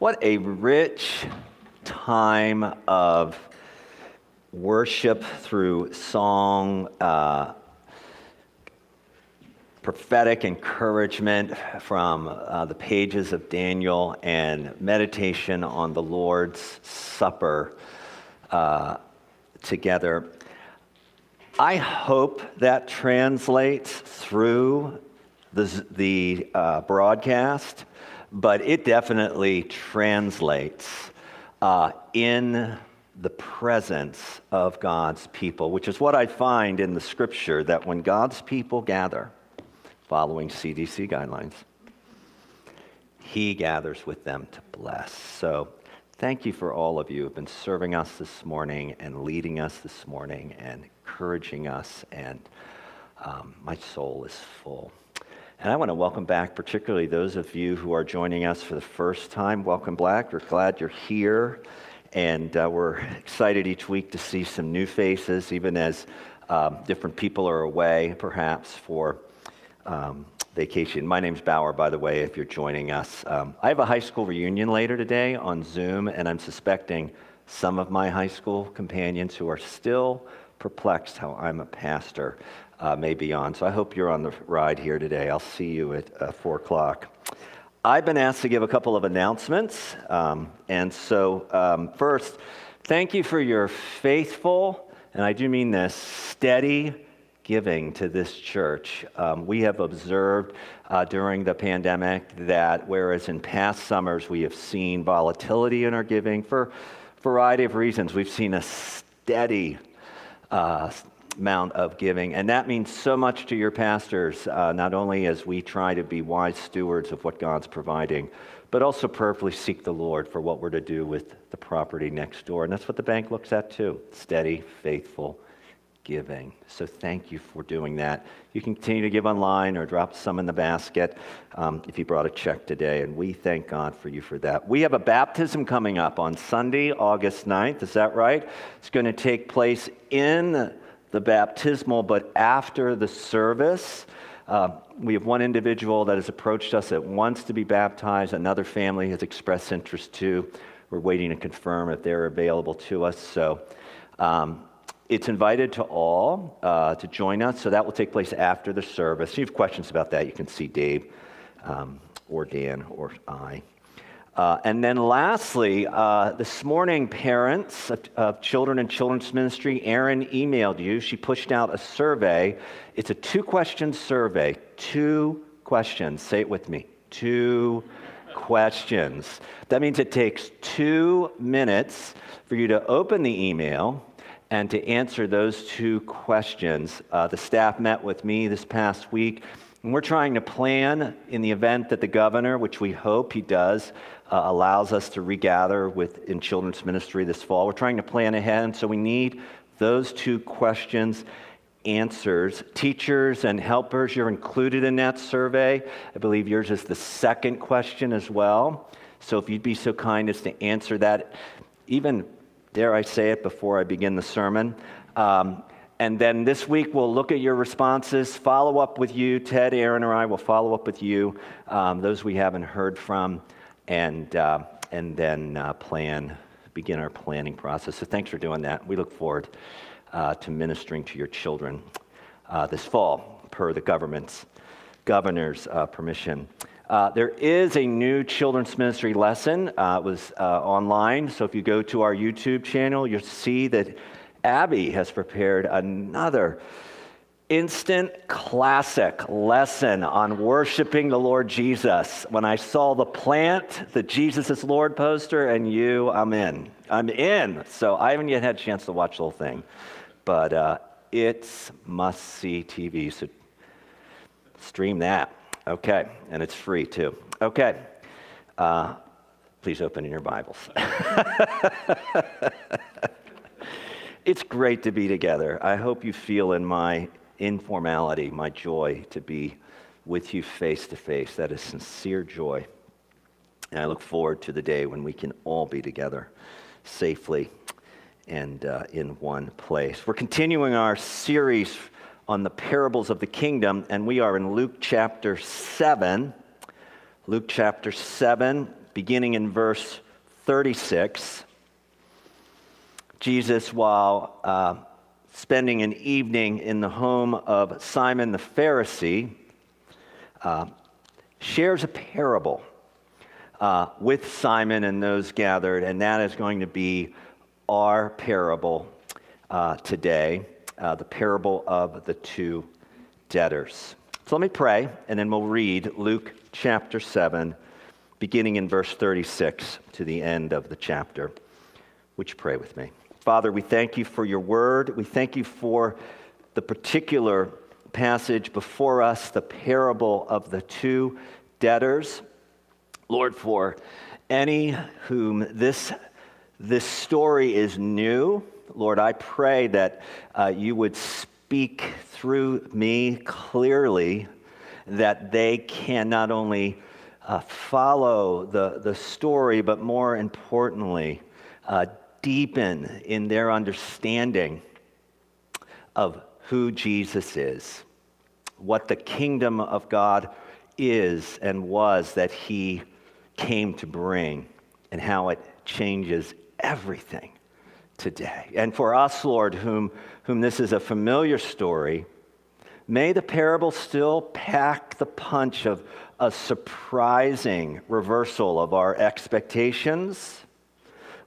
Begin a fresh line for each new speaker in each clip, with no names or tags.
What a rich time of worship through song, uh, prophetic encouragement from uh, the pages of Daniel, and meditation on the Lord's Supper uh, together. I hope that translates through the, the uh, broadcast but it definitely translates uh, in the presence of God's people, which is what I find in the scripture that when God's people gather, following CDC guidelines, He gathers with them to bless. So thank you for all of you who have been serving us this morning and leading us this morning and encouraging us, and um, my soul is full. And I want to welcome back, particularly those of you who are joining us for the first time. Welcome back. We're glad you're here. And uh, we're excited each week to see some new faces, even as um, different people are away, perhaps, for um, vacation. My name's Bauer, by the way, if you're joining us. Um, I have a high school reunion later today on Zoom, and I'm suspecting some of my high school companions who are still perplexed how I'm a pastor uh, may be on. So I hope you're on the ride here today. I'll see you at uh, 4 o'clock. I've been asked to give a couple of announcements. Um, and so, um, first, thank you for your faithful, and I do mean this, steady giving to this church. Um, we have observed uh, during the pandemic that whereas in past summers we have seen volatility in our giving for a variety of reasons, we've seen a steady uh, amount of giving. And that means so much to your pastors, uh, not only as we try to be wise stewards of what God's providing, but also prayerfully seek the Lord for what we're to do with the property next door. And that's what the bank looks at too steady, faithful giving. So thank you for doing that. You can continue to give online or drop some in the basket um, if you brought a check today. And we thank God for you for that. We have a baptism coming up on Sunday, August 9th. Is that right? It's going to take place in the baptismal, but after the service, uh, we have one individual that has approached us that wants to be baptized. Another family has expressed interest too. We're waiting to confirm if they're available to us. So um, it's invited to all uh, to join us. So that will take place after the service. If you have questions about that, you can see Dave um, or Dan or I. Uh, and then lastly, uh, this morning, parents of, of, children and children's ministry, Erin emailed you. She pushed out a survey. It's a two question survey. Two questions. Say it with me. Two questions. That means it takes two minutes for you to open the email and to answer those two questions. Uh, the staff met with me this past week. And we're trying to plan in the event that the governor, which we hope he does, uh, allows us to regather with in children's ministry this fall. We're trying to plan ahead, and so we need those two questions answers. Teachers and helpers, you're included in that survey. I believe yours is the second question as well. So if you'd be so kind as to answer that, even dare I say it before I begin the sermon. Um, and then this week we'll look at your responses, follow up with you. Ted, Erin, or I will follow up with you, um, those we haven't heard from and, uh, and then uh, plan, begin our planning process. So thanks for doing that. We look forward uh, to ministering to your children uh, this fall per the government's governor's uh, permission. Uh, there is a new children's ministry lesson. it was online, so if you go to our YouTube channel, you'll see that Abby has prepared another instant classic lesson on worshiping the Lord Jesus. When I saw the plant, the Jesus is Lord poster, and you, I'm in. I'm in. So I haven't yet had a chance to watch the whole thing, but uh, it's must see TV. So stream that. Okay. And it's free too. Okay. Uh, please open in your Bibles. it's great to be together. I hope you feel in my informality, my joy to be with you face to face. That is sincere joy. And I look forward to the day when we can all be together safely and uh, in one place. We're continuing our series on the parables of the kingdom, and we are in Luke chapter 7. Luke chapter 7. beginning in verse 36. Jesus, while uh, spending an evening in the home of Simon the Pharisee, uh, shares a parable uh, with Simon and those gathered, and that is going to be our parable uh, today uh, the parable of the two debtors. So let me pray, and then we'll read Luke chapter 7, beginning in verse 36 to the end of the chapter. Would you pray with me? Father, we thank you for your word. We thank you for the particular passage before us, the parable of the two debtors. Lord, for any whom this, this story is new, Lord, I pray that uh, you would speak through me clearly, that they can not only uh, follow the, the story, but more importantly, uh, deepen in their understanding of who Jesus is, what the kingdom of God is and was that he came to bring, and how it changes everything today. And for us, Lord, whom, whom this is a familiar story, may the parable still pack the punch of a surprising reversal of our expectations.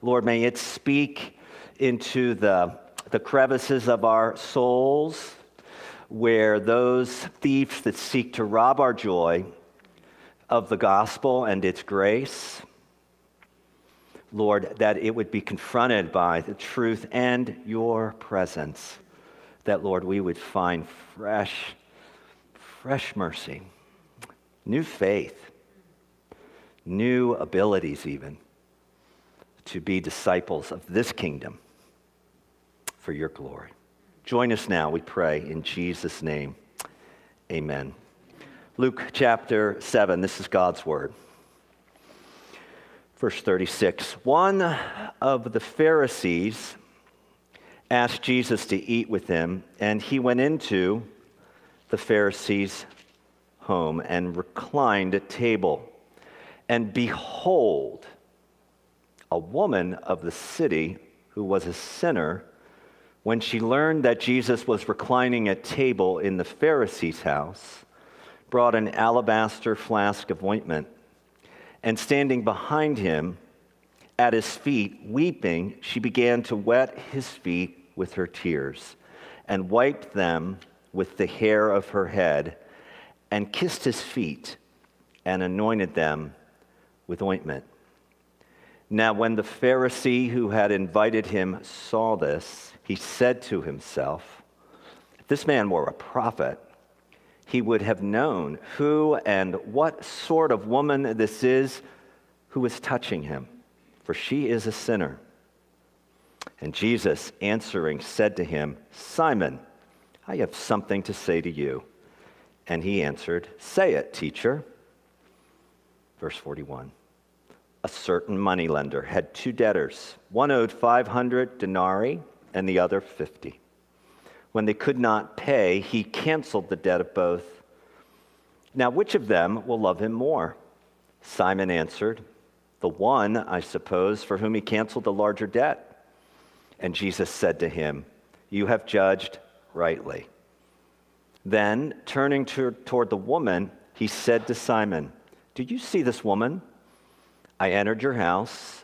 Lord, may it speak into the, the crevices of our souls where those thieves that seek to rob our joy of the gospel and its grace Lord, that it would be confronted by the truth and your presence. That, Lord, we would find fresh, fresh mercy, new faith, new abilities, even to be disciples of this kingdom for your glory. Join us now, we pray, in Jesus' name. Amen. Luke chapter 7, this is God's word. Verse 36 One of the Pharisees asked Jesus to eat with him, and he went into the Pharisee's home and reclined at table. And behold, a woman of the city who was a sinner, when she learned that Jesus was reclining at table in the Pharisee's house, brought an alabaster flask of ointment and standing behind him at his feet, weeping, she began to wet his feet with her tears and wiped them with the hair of her head and kissed his feet and anointed them with ointment. Now, when the Pharisee who had invited him saw this, he said to himself, this man were a prophet, he would have known who and what sort of woman this is who is touching him, for she is a sinner. And Jesus, answering, said to him, Simon, I have something to say to you. And he answered, Say it, teacher. Verse 41 A certain moneylender had two debtors. One owed 500 denarii and the other 50. When they could not pay, he canceled the debt of both. Now, which of them will love him more? Simon answered, The one, I suppose, for whom he canceled the larger debt. And Jesus said to him, You have judged rightly. Then, turning to, toward the woman, he said to Simon, Do you see this woman? I entered your house.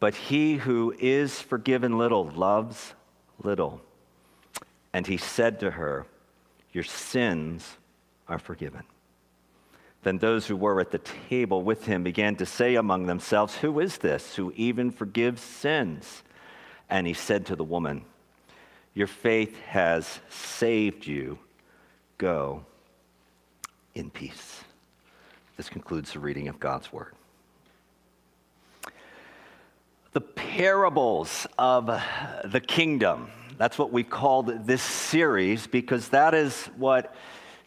But he who is forgiven little loves little. And he said to her, Your sins are forgiven. Then those who were at the table with him began to say among themselves, Who is this who even forgives sins? And he said to the woman, Your faith has saved you. Go in peace. This concludes the reading of God's word. Parables of the kingdom. That's what we called this series because that is what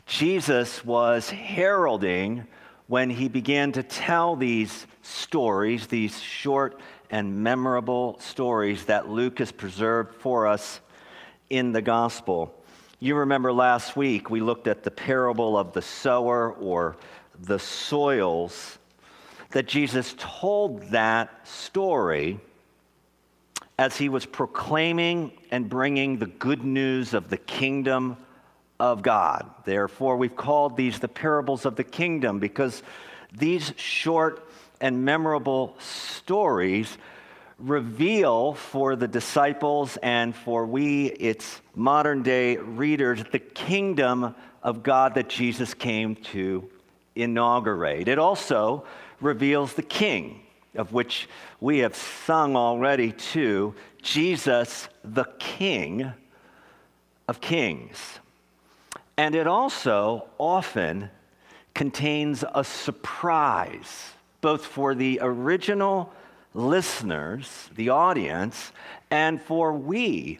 Jesus was heralding when he began to tell these stories, these short and memorable stories that Luke has preserved for us in the gospel. You remember last week we looked at the parable of the sower or the soils, that Jesus told that story as he was proclaiming and bringing the good news of the kingdom of God. Therefore, we've called these the parables of the kingdom because these short and memorable stories reveal for the disciples and for we, its modern day readers, the kingdom of God that Jesus came to inaugurate. It also reveals the king, of which we have sung already too Jesus, the King of Kings. And it also often contains a surprise, both for the original listeners, the audience, and for we,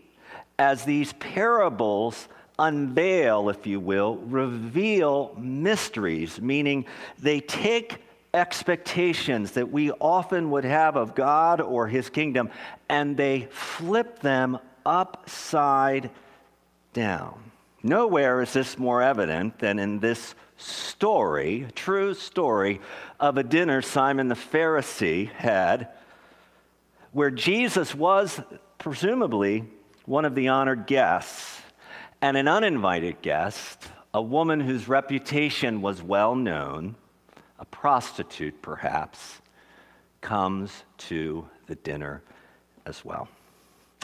as these parables unveil, if you will, reveal mysteries, meaning they take expectations that we often would have of God or His kingdom and they flip them upside down. Nowhere is this more evident than in this story, true story, of a dinner Simon the Pharisee had, where Jesus was presumably one of the honored guests, and an uninvited guest, a woman whose reputation was well known, a prostitute perhaps, comes to the dinner as well.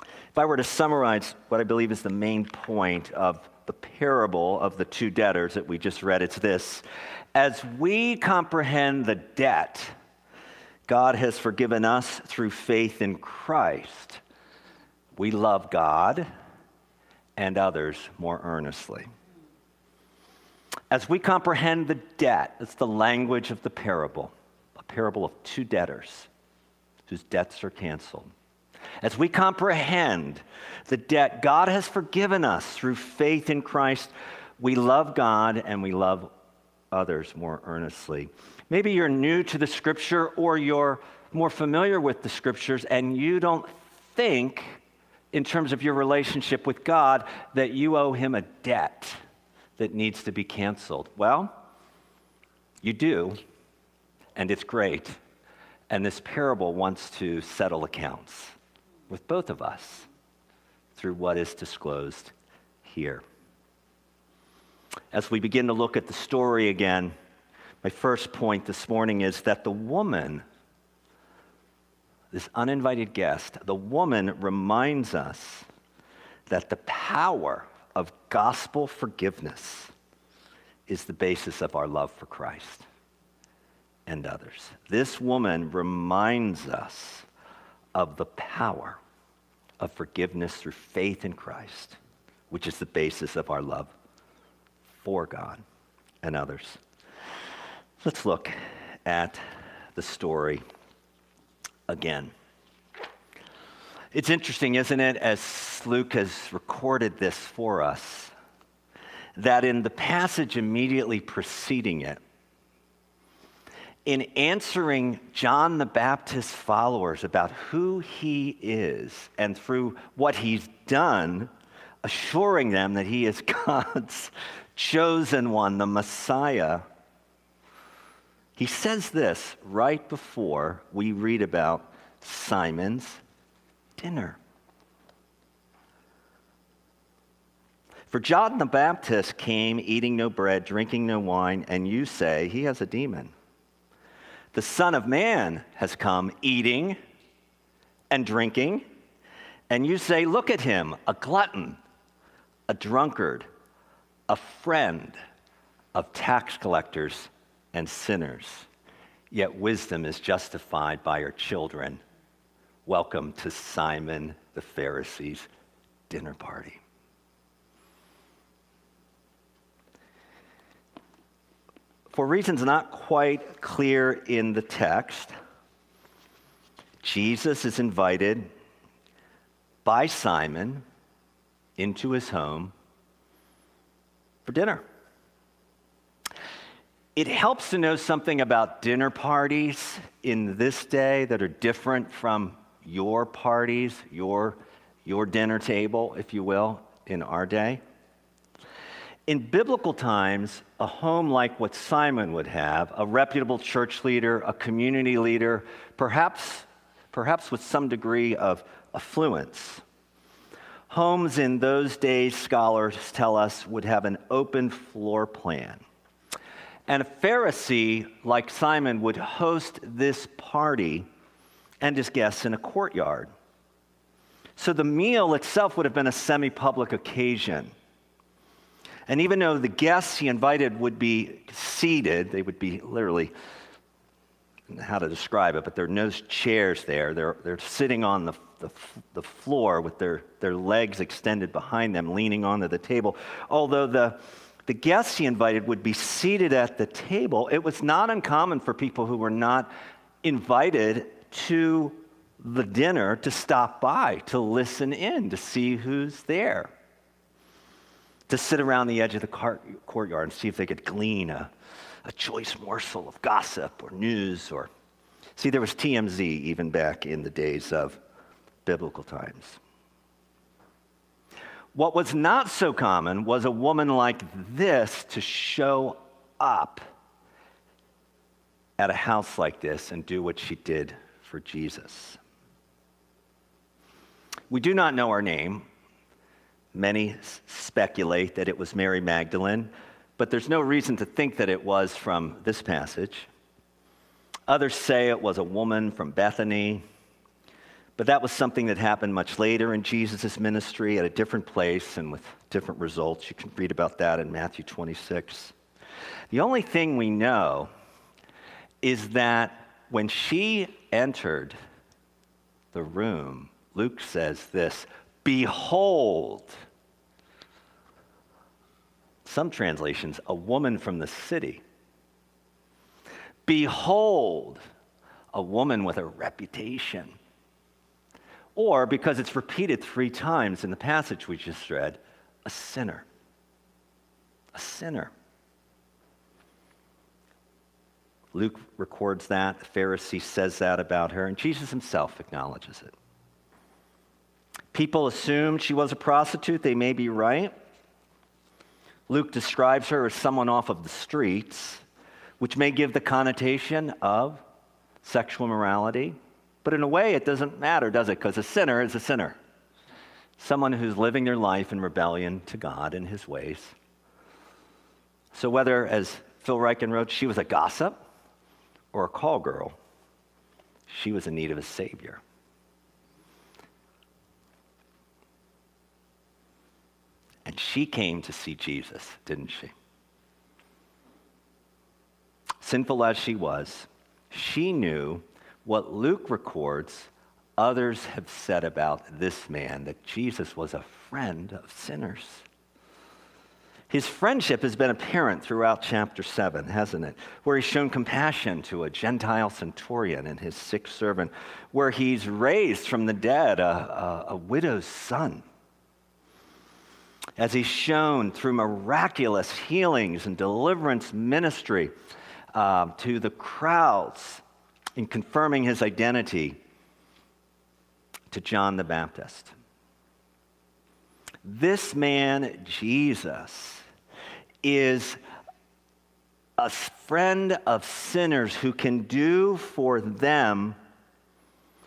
If I were to summarize what I believe is the main point of the parable of the two debtors that we just read, it's this. As we comprehend the debt God has forgiven us through faith in Christ, we love God and others more earnestly. As we comprehend the debt, it's the language of the parable, a parable of two debtors whose debts are canceled. As we comprehend the debt God has forgiven us through faith in Christ, we love God and we love others more earnestly. Maybe you're new to the scripture or you're more familiar with the scriptures and you don't think, in terms of your relationship with God, that you owe Him a debt that needs to be canceled. Well, you do, and it's great. And this parable wants to settle accounts with both of us through what is disclosed here. As we begin to look at the story again, my first point this morning is that the woman, this uninvited guest, the woman reminds us that the power of gospel forgiveness is the basis of our love for Christ and others. This woman reminds us of the power of forgiveness through faith in Christ, which is the basis of our love for God and others. Let's look at the story again. It's interesting, isn't it, as Luke has recorded this for us, that in the passage immediately preceding it, in answering John the Baptist's followers about who he is and through what he's done, assuring them that he is God's chosen one, the Messiah, he says this right before we read about Simon's dinner. For John the Baptist came eating no bread, drinking no wine, and you say he has a demon. The Son of Man has come eating and drinking, and you say, Look at him, a glutton, a drunkard, a friend of tax collectors and sinners. Yet wisdom is justified by her children. Welcome to Simon the Pharisee's dinner party. For reasons not quite clear in the text, Jesus is invited by Simon into his home for dinner. It helps to know something about dinner parties in this day that are different from your parties, your, your dinner table, if you will, in our day. In biblical times, a home like what Simon would have, a reputable church leader, a community leader, perhaps, perhaps with some degree of affluence. Homes in those days, scholars tell us, would have an open floor plan. And a Pharisee like Simon would host this party and his guests in a courtyard. So the meal itself would have been a semi public occasion. And even though the guests he invited would be seated, they would be literally, how to describe it, but there are no chairs there. They're, they're sitting on the, the, the floor with their, their legs extended behind them, leaning onto the table. Although the, the guests he invited would be seated at the table, it was not uncommon for people who were not invited to the dinner to stop by, to listen in, to see who's there. To sit around the edge of the courtyard and see if they could glean a, a choice morsel of gossip or news or see there was tmz even back in the days of biblical times what was not so common was a woman like this to show up at a house like this and do what she did for jesus. We do not know her name. Many speculate that it was Mary Magdalene, but there's no reason to think that it was from this passage. Others say it was a woman from Bethany, but that was something that happened much later in Jesus' ministry at a different place and with different results. You can read about that in Matthew 26. The only thing we know is that when she entered the room, Luke says this Behold, some translations, a woman from the city. Behold, a woman with a reputation. Or, because it's repeated three times in the passage we just read, a sinner. A sinner. Luke records that. The Pharisee says that about her, and Jesus himself acknowledges it. People assumed she was a prostitute. They may be right. Luke describes her as someone off of the streets, which may give the connotation of sexual morality. But in a way, it doesn't matter, does it? Because a sinner is a sinner. Someone who's living their life in rebellion to God and his ways. So, whether, as Phil Ryken wrote, she was a gossip or a call girl, she was in need of a Savior. And she came to see Jesus, didn't she? Sinful as she was, she knew what Luke records others have said about this man that Jesus was a friend of sinners. His friendship has been apparent throughout chapter 7, hasn't it? Where he's shown compassion to a Gentile centurion and his sick servant, where he's raised from the dead a, a, a widow's son as he's shown through miraculous healings and deliverance ministry uh, to the crowds in confirming his identity to John the Baptist. This man, Jesus, is a friend of sinners who can do for them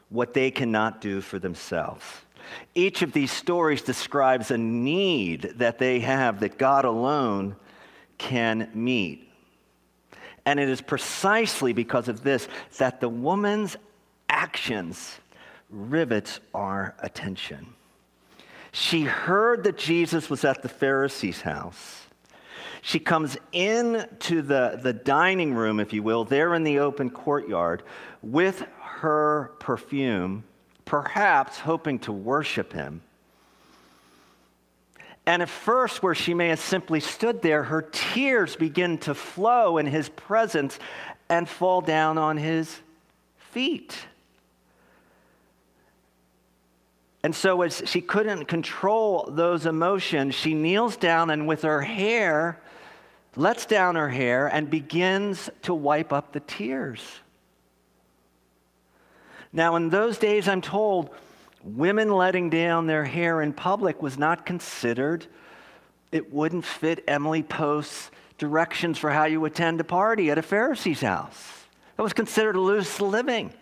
what they cannot do for themselves. Each of these stories describes a need that they have that God alone can meet. And it is precisely because of this that the woman's actions rivets our attention. She heard that Jesus was at the Pharisee's house. She comes into the, the dining room, if you will, there in the open courtyard with her perfume perhaps hoping to worship him. And at first, where she may have simply stood there, her tears begin to flow in his presence and fall down on his feet. And so, as she couldn't control those emotions, she kneels down and with her hair, lets down her hair and begins to wipe up the tears. Now, in those days, I'm told women letting down their hair in public was not considered. It wouldn't fit Emily Post's directions for how you attend a party at a Pharisee's house. That was considered loose living.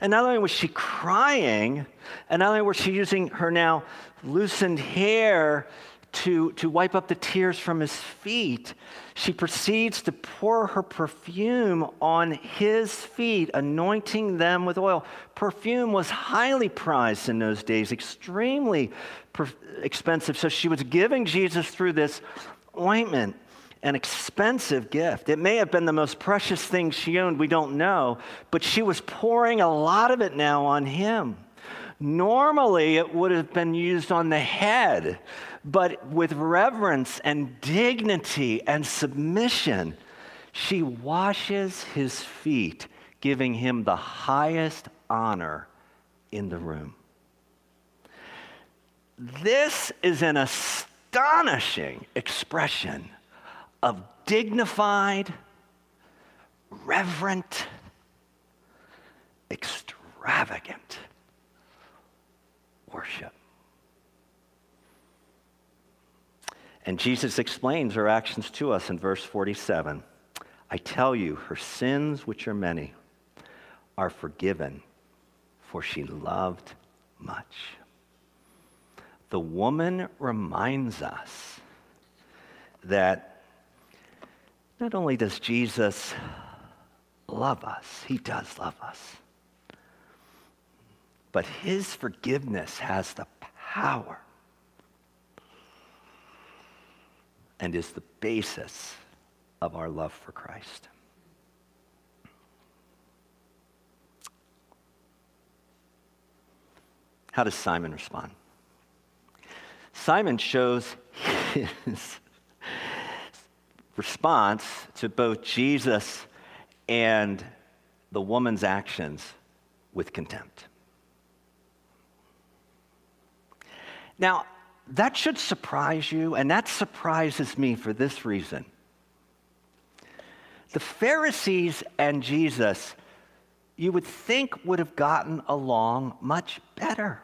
And not only was she crying, and not only was she using her now loosened hair to, to wipe up the tears from his feet, she proceeds to pour her perfume on his feet, anointing them with oil. Perfume was highly prized in those days, extremely per- expensive. So she was giving Jesus through this ointment an expensive gift. It may have been the most precious thing she owned, we don't know, but she was pouring a lot of it now on him. Normally, it would have been used on the head, but with reverence and dignity and submission, she washes his feet, giving him the highest honor in the room. This is an astonishing expression of dignified, reverent, extravagant worship. And Jesus explains her actions to us in verse 47. I tell you, her sins, which are many, are forgiven, for she loved much. The woman reminds us that not only does Jesus love us, he does love us, but his forgiveness has the power and is the basis of our love for Christ. How does Simon respond? Simon shows his response to both Jesus and the woman's actions with contempt. Now, that should surprise you, and that surprises me for this reason. The Pharisees and Jesus, you would think, would have gotten along much better.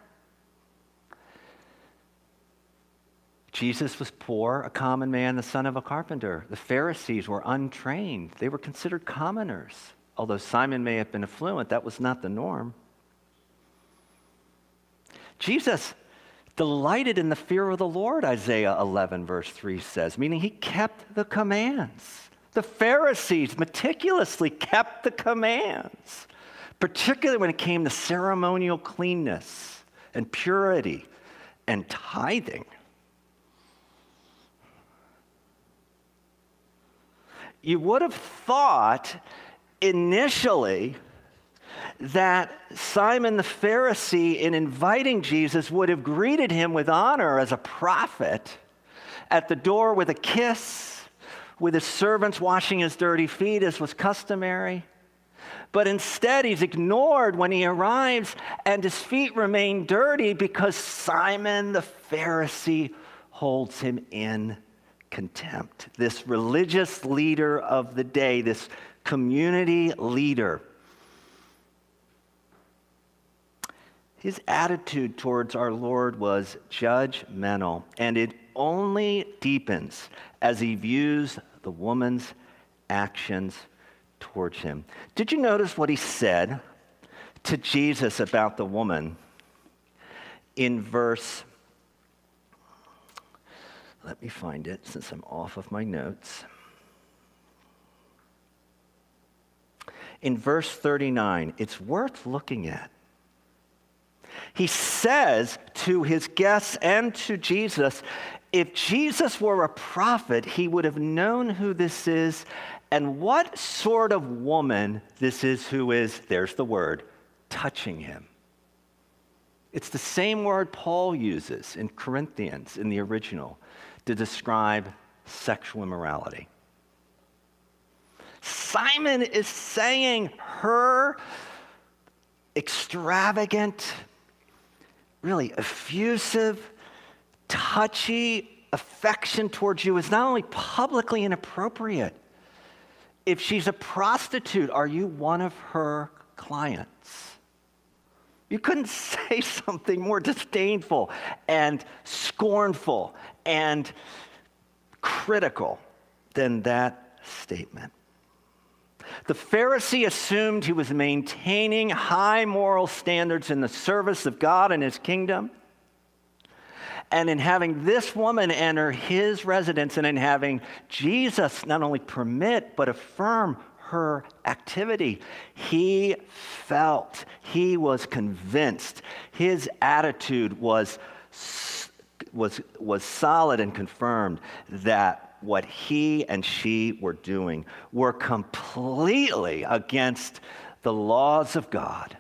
Jesus was poor, a common man, the son of a carpenter. The Pharisees were untrained, they were considered commoners. Although Simon may have been affluent, that was not the norm. Jesus delighted in the fear of the Lord, Isaiah 11, verse 3 says, meaning he kept the commands. The Pharisees meticulously kept the commands, particularly when it came to ceremonial cleanness and purity and tithing. you would have thought initially that Simon the Pharisee, in inviting Jesus, would have greeted him with honor as a prophet at the door with a kiss, with his servants washing his dirty feet, as was customary. But instead, he's ignored when he arrives, and his feet remain dirty because Simon the Pharisee holds him in contempt. This religious leader of the day, this community leader, his attitude towards our Lord was judgmental, and it only deepens as he views the woman's actions towards him. Did you notice what he said to Jesus about the woman in verse let me find it since I'm off of my notes. In verse 39, it's worth looking at. He says to his guests and to Jesus, if Jesus were a prophet, he would have known who this is and what sort of woman this is who is, there's the word, touching him. It's the same word Paul uses in Corinthians in the original to describe sexual immorality. Simon is saying her extravagant, really effusive, touchy affection towards you is not only publicly inappropriate, if she's a prostitute, are you one of her clients? You couldn't say something more disdainful and scornful and critical than that statement. The Pharisee assumed he was maintaining high moral standards in the service of God and his kingdom. And in having this woman enter his residence and in having Jesus not only permit but affirm her activity, he felt, he was convinced, his attitude was, was, was solid and confirmed that what he and she were doing were completely against the laws of God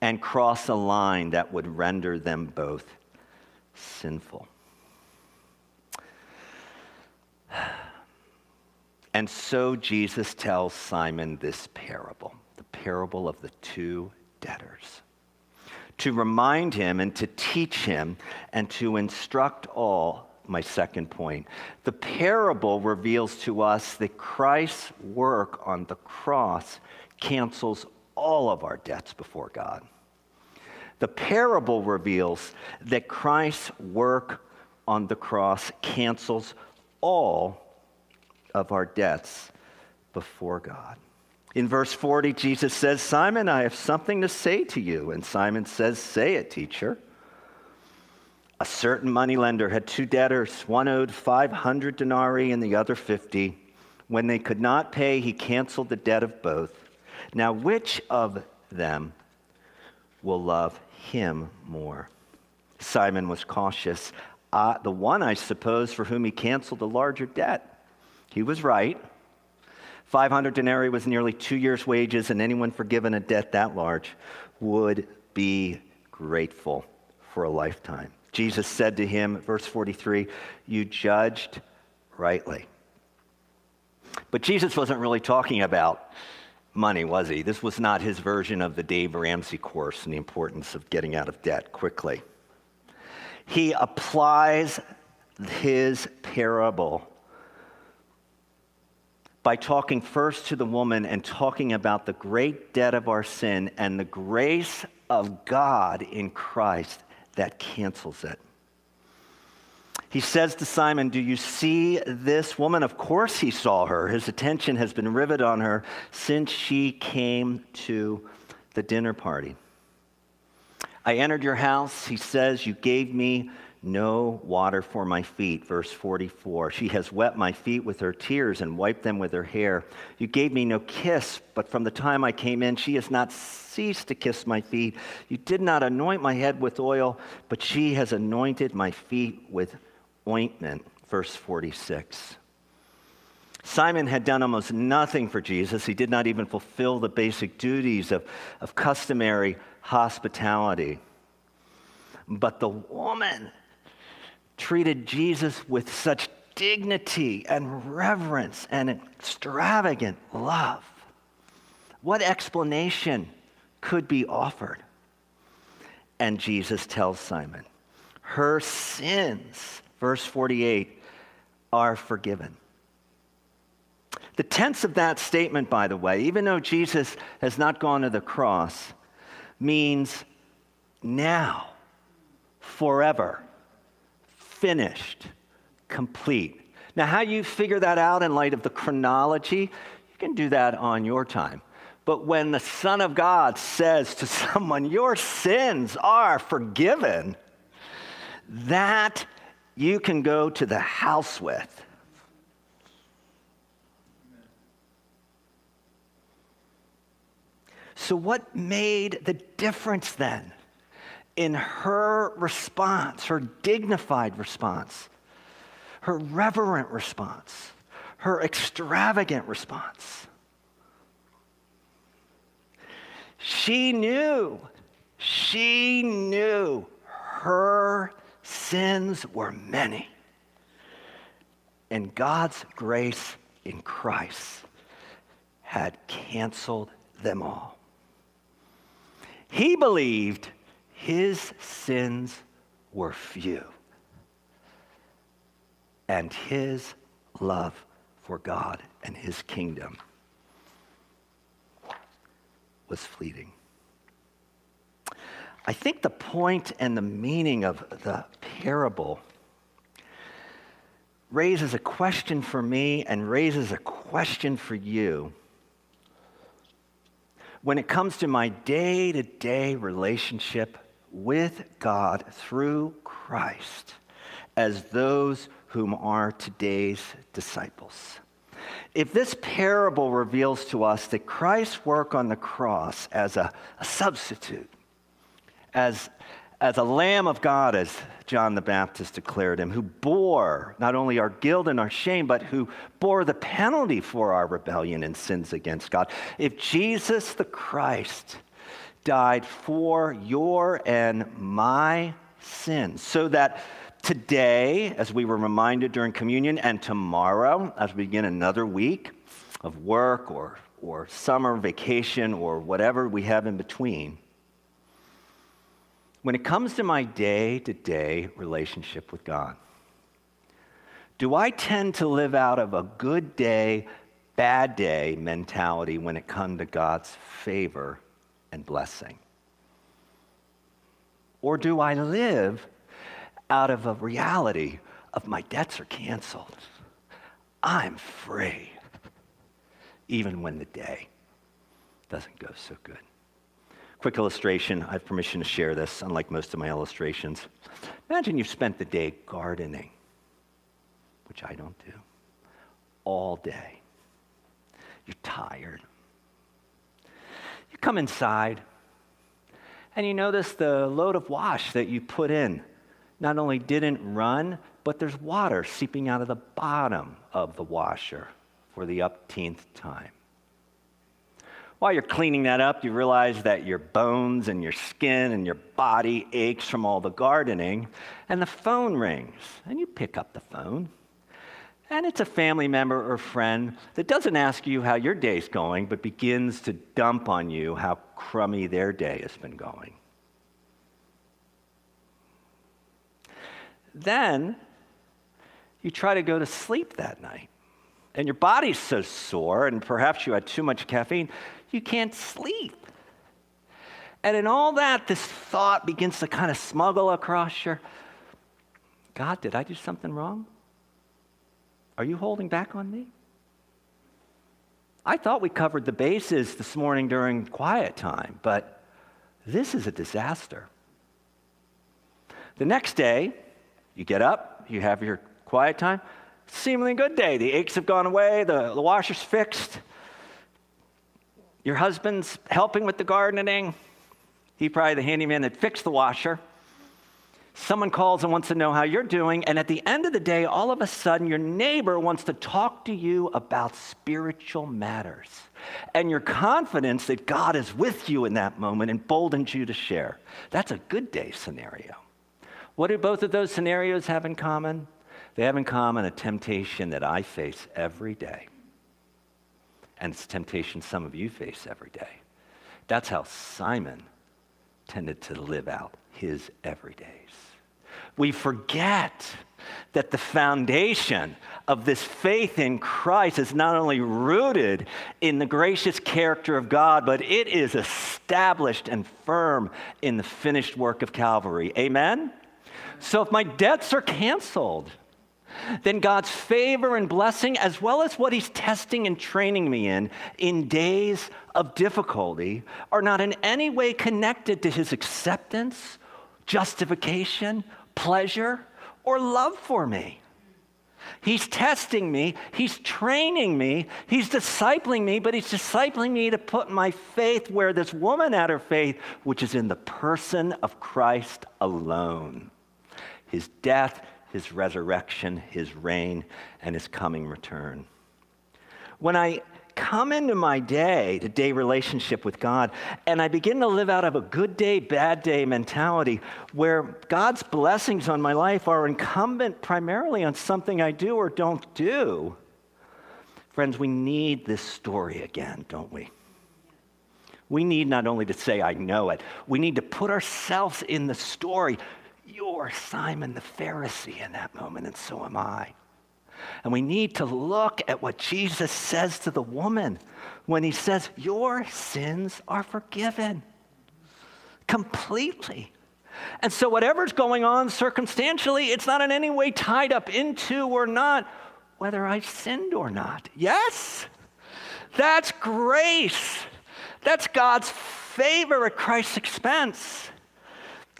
and cross a line that would render them both sinful. And so Jesus tells Simon this parable, the parable of the two debtors, to remind him and to teach him and to instruct all. My second point. The parable reveals to us that Christ's work on the cross cancels all of our debts before God. The parable reveals that Christ's work on the cross cancels all of our debts before God. In verse 40, Jesus says, Simon, I have something to say to you. And Simon says, Say it, teacher. A certain moneylender had two debtors. One owed 500 denarii and the other 50. When they could not pay, he canceled the debt of both. Now, which of them will love him more. Simon was cautious. Uh, the one, I suppose, for whom he canceled the larger debt. He was right. 500 denarii was nearly two years' wages, and anyone forgiven a debt that large would be grateful for a lifetime. Jesus said to him, verse 43, You judged rightly. But Jesus wasn't really talking about money, was he? This was not his version of the Dave Ramsey course and the importance of getting out of debt quickly. He applies his parable by talking first to the woman and talking about the great debt of our sin and the grace of God in Christ that cancels it. He says to Simon, Do you see this woman? Of course he saw her. His attention has been riveted on her since she came to the dinner party. I entered your house, he says, you gave me no water for my feet. Verse 44. She has wet my feet with her tears and wiped them with her hair. You gave me no kiss, but from the time I came in, she has not ceased to kiss my feet. You did not anoint my head with oil, but she has anointed my feet with ointment, verse 46. Simon had done almost nothing for Jesus. He did not even fulfill the basic duties of, of customary hospitality. But the woman treated Jesus with such dignity and reverence and extravagant love. What explanation could be offered? And Jesus tells Simon, Her sins verse 48, are forgiven. The tense of that statement, by the way, even though Jesus has not gone to the cross, means now, forever, finished, complete. Now, how you figure that out in light of the chronology, you can do that on your time. But when the Son of God says to someone, Your sins are forgiven, that you can go to the house with. So, what made the difference then in her response, her dignified response, her reverent response, her extravagant response? She knew, she knew her sins were many. And God's grace in Christ had canceled them all. He believed his sins were few, and his love for God and his kingdom was fleeting. I think the point and the meaning of the parable raises a question for me and raises a question for you. When it comes to my day to day relationship with God through Christ as those whom are today's disciples. If this parable reveals to us that Christ's work on the cross as a, a substitute, as, as a Lamb of God, as John the Baptist declared him, who bore not only our guilt and our shame, but who bore the penalty for our rebellion and sins against God. If Jesus the Christ died for your and my sins, so that today, as we were reminded during communion, and tomorrow, as we begin another week of work or, or summer vacation or whatever we have in between, when it comes to my day to day relationship with God, do I tend to live out of a good day, bad day mentality when it comes to God's favor and blessing? Or do I live out of a reality of my debts are canceled? I'm free, even when the day doesn't go so good. Quick illustration. I have permission to share this, unlike most of my illustrations. Imagine you've spent the day gardening, which I don't do, all day. You're tired. Come inside and you notice the load of wash that you put in not only didn't run, but there's water seeping out of the bottom of the washer for the upteenth time. While you're cleaning that up, you realize that your bones and your skin and your body aches from all the gardening, and the phone rings, and you pick up the phone. And it's a family member or friend that doesn't ask you how your day's going, but begins to dump on you how crummy their day has been going. Then you try to go to sleep that night. And your body's so sore, and perhaps you had too much caffeine, you can't sleep. And in all that, this thought begins to kind of smuggle across your God, did I do something wrong? Are you holding back on me? I thought we covered the bases this morning during quiet time, but this is a disaster. The next day, you get up, you have your quiet time, seemingly good day. The aches have gone away, the, the washer's fixed, your husband's helping with the gardening. He probably the handyman that fixed the washer. Someone calls and wants to know how you're doing, and at the end of the day, all of a sudden, your neighbor wants to talk to you about spiritual matters. And your confidence that God is with you in that moment emboldens you to share. That's a good day scenario. What do both of those scenarios have in common? They have in common a temptation that I face every day and it's a temptation some of you face every day. That's how Simon tended to live out his everydays. We forget that the foundation of this faith in Christ is not only rooted in the gracious character of God, but it is established and firm in the finished work of Calvary. Amen? So if my debts are canceled, then God's favor and blessing, as well as what He's testing and training me in in days of difficulty, are not in any way connected to His acceptance, justification, pleasure, or love for me. He's testing me, He's training me, He's discipling me, but He's discipling me to put my faith where this woman had her faith, which is in the person of Christ alone. His death, his resurrection, his reign, and his coming return. When I come into my day to day relationship with God, and I begin to live out of a good day, bad day mentality where God's blessings on my life are incumbent primarily on something I do or don't do. Friends, we need this story again, don't we? We need not only to say, I know it, we need to put ourselves in the story. You're Simon the Pharisee in that moment, and so am I. And we need to look at what Jesus says to the woman when he says, Your sins are forgiven completely. And so, whatever's going on circumstantially, it's not in any way tied up into or not whether I've sinned or not. Yes, that's grace. That's God's favor at Christ's expense.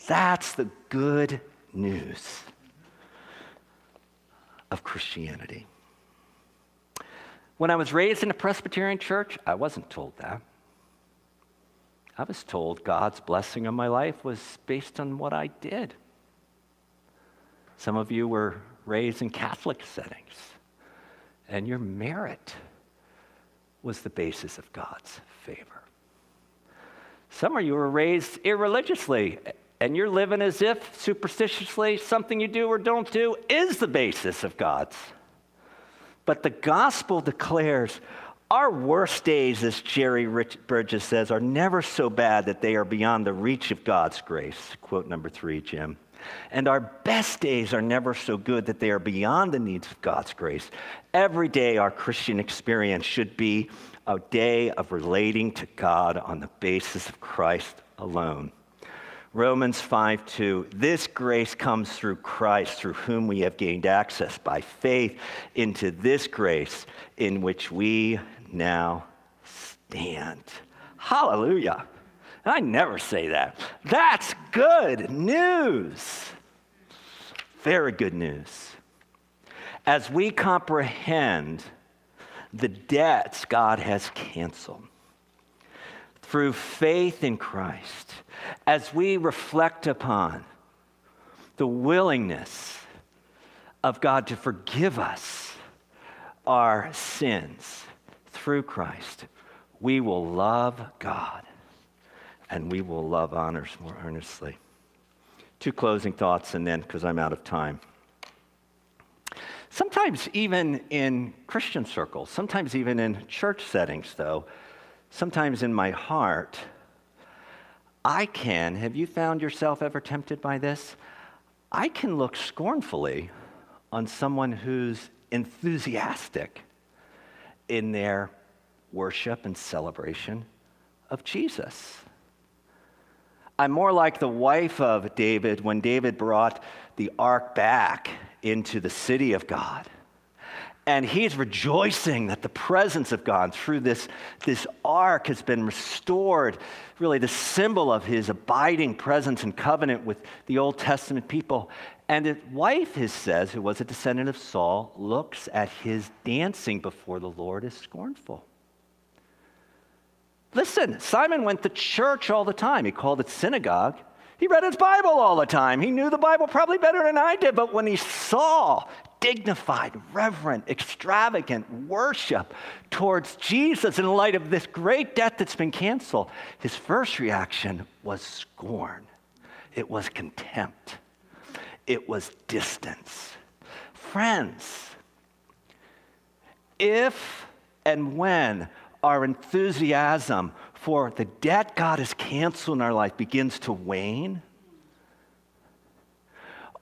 That's the good news of Christianity. When I was raised in a Presbyterian church, I wasn't told that. I was told God's blessing on my life was based on what I did. Some of you were raised in Catholic settings, and your merit was the basis of God's favor. Some of you were raised irreligiously, and you're living as if superstitiously something you do or don't do is the basis of God's. But the gospel declares our worst days, as Jerry Rich Bridges says, are never so bad that they are beyond the reach of God's grace. Quote number three, Jim. And our best days are never so good that they are beyond the needs of God's grace. Every day, our Christian experience should be a day of relating to God on the basis of Christ alone. Romans 5 2, this grace comes through Christ, through whom we have gained access by faith into this grace in which we now stand. Hallelujah. I never say that. That's good news. Very good news. As we comprehend the debts God has canceled through faith in Christ, as we reflect upon the willingness of God to forgive us our sins through Christ, we will love God and we will love honors more earnestly. Two closing thoughts, and then because I'm out of time. Sometimes, even in Christian circles, sometimes even in church settings, though, sometimes in my heart, I can, have you found yourself ever tempted by this? I can look scornfully on someone who's enthusiastic in their worship and celebration of Jesus. I'm more like the wife of David when David brought the ark back into the city of God. And he's rejoicing that the presence of God through this, this ark has been restored, really the symbol of his abiding presence and covenant with the Old Testament people. And his wife, his says, who was a descendant of Saul, looks at his dancing before the Lord as scornful. Listen, Simon went to church all the time. He called it synagogue. He read his Bible all the time. He knew the Bible probably better than I did, but when he saw dignified, reverent, extravagant worship towards Jesus in light of this great debt that's been canceled, his first reaction was scorn. It was contempt. It was distance. Friends, if and when our enthusiasm for the debt God has canceled in our life begins to wane,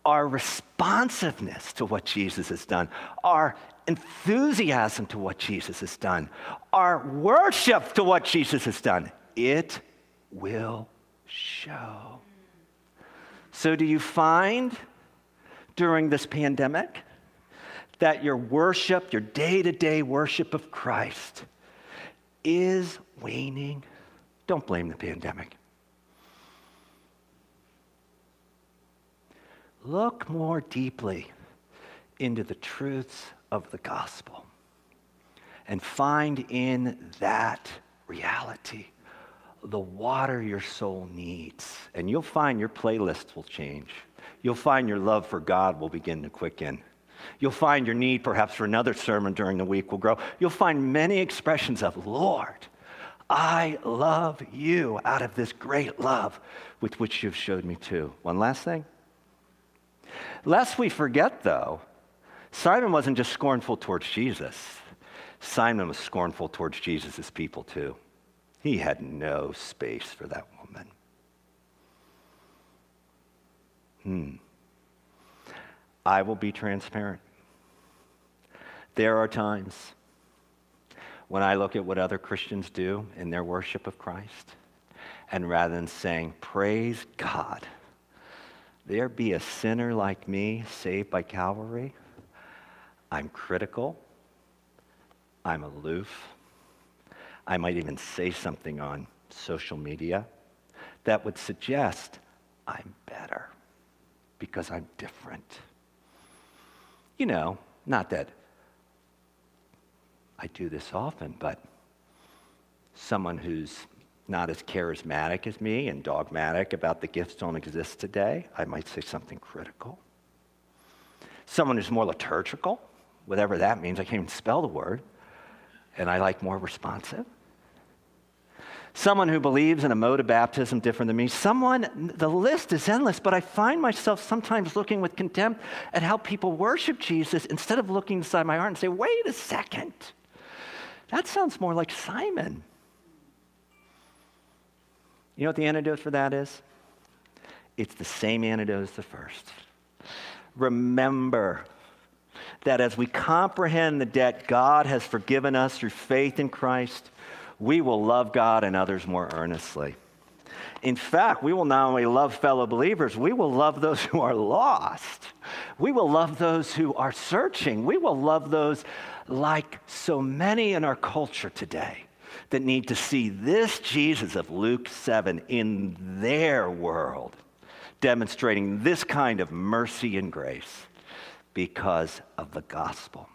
our responsiveness to what Jesus has done, our enthusiasm to what Jesus has done, our worship to what Jesus has done, it will show. So, do you find during this pandemic that your worship, your day to day worship of Christ, is waning, don't blame the pandemic. Look more deeply into the truths of the gospel and find in that reality the water your soul needs. And you'll find your playlist will change. You'll find your love for God will begin to quicken. You'll find your need perhaps for another sermon during the week will grow. You'll find many expressions of, Lord, I love you out of this great love with which you've showed me too. One last thing. Lest we forget, though, Simon wasn't just scornful towards Jesus, Simon was scornful towards Jesus' people too. He had no space for that woman. Hmm. I will be transparent. There are times when I look at what other Christians do in their worship of Christ, and rather than saying, Praise God, there be a sinner like me saved by Calvary, I'm critical, I'm aloof, I might even say something on social media that would suggest I'm better because I'm different. You know, not that I do this often, but someone who's not as charismatic as me and dogmatic about the gifts don't exist today, I might say something critical. Someone who's more liturgical, whatever that means, I can't even spell the word, and I like more responsive someone who believes in a mode of baptism different than me, someone, the list is endless, but I find myself sometimes looking with contempt at how people worship Jesus instead of looking inside my heart and say, wait a second, that sounds more like Simon. You know what the antidote for that is? It's the same antidote as the first. Remember that as we comprehend the debt God has forgiven us through faith in Christ, we will love God and others more earnestly. In fact, we will not only love fellow believers, we will love those who are lost. We will love those who are searching. We will love those like so many in our culture today that need to see this Jesus of Luke 7 in their world, demonstrating this kind of mercy and grace because of the gospel.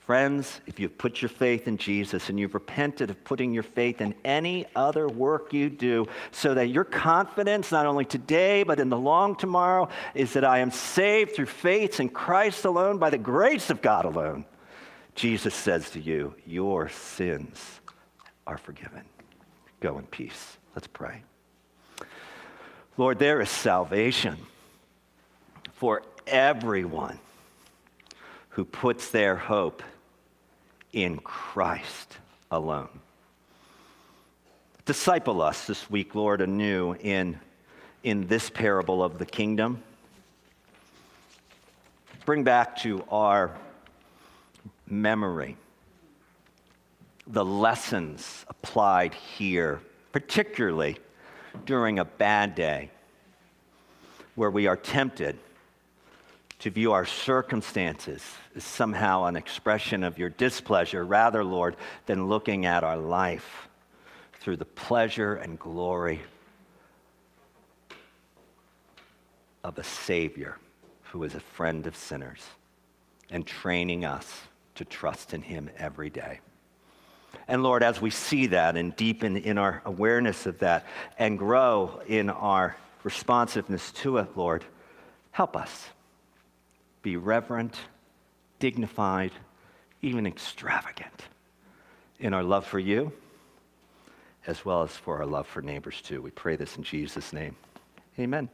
Friends, if you've put your faith in Jesus and you've repented of putting your faith in any other work you do, so that your confidence, not only today, but in the long tomorrow, is that I am saved through faith in Christ alone, by the grace of God alone, Jesus says to you, Your sins are forgiven. Go in peace. Let's pray. Lord, there is salvation for everyone who puts their hope in Christ alone. Disciple us this week, Lord, anew in, in this parable of the kingdom. Bring back to our memory the lessons applied here, particularly during a bad day where we are tempted to view our circumstances as somehow an expression of your displeasure, rather, Lord, than looking at our life through the pleasure and glory of a Savior who is a friend of sinners and training us to trust in Him every day. And Lord, as we see that and deepen in our awareness of that and grow in our responsiveness to it, Lord, help us be reverent, dignified, even extravagant in our love for you, as well as for our love for neighbors too. We pray this in Jesus' name. Amen.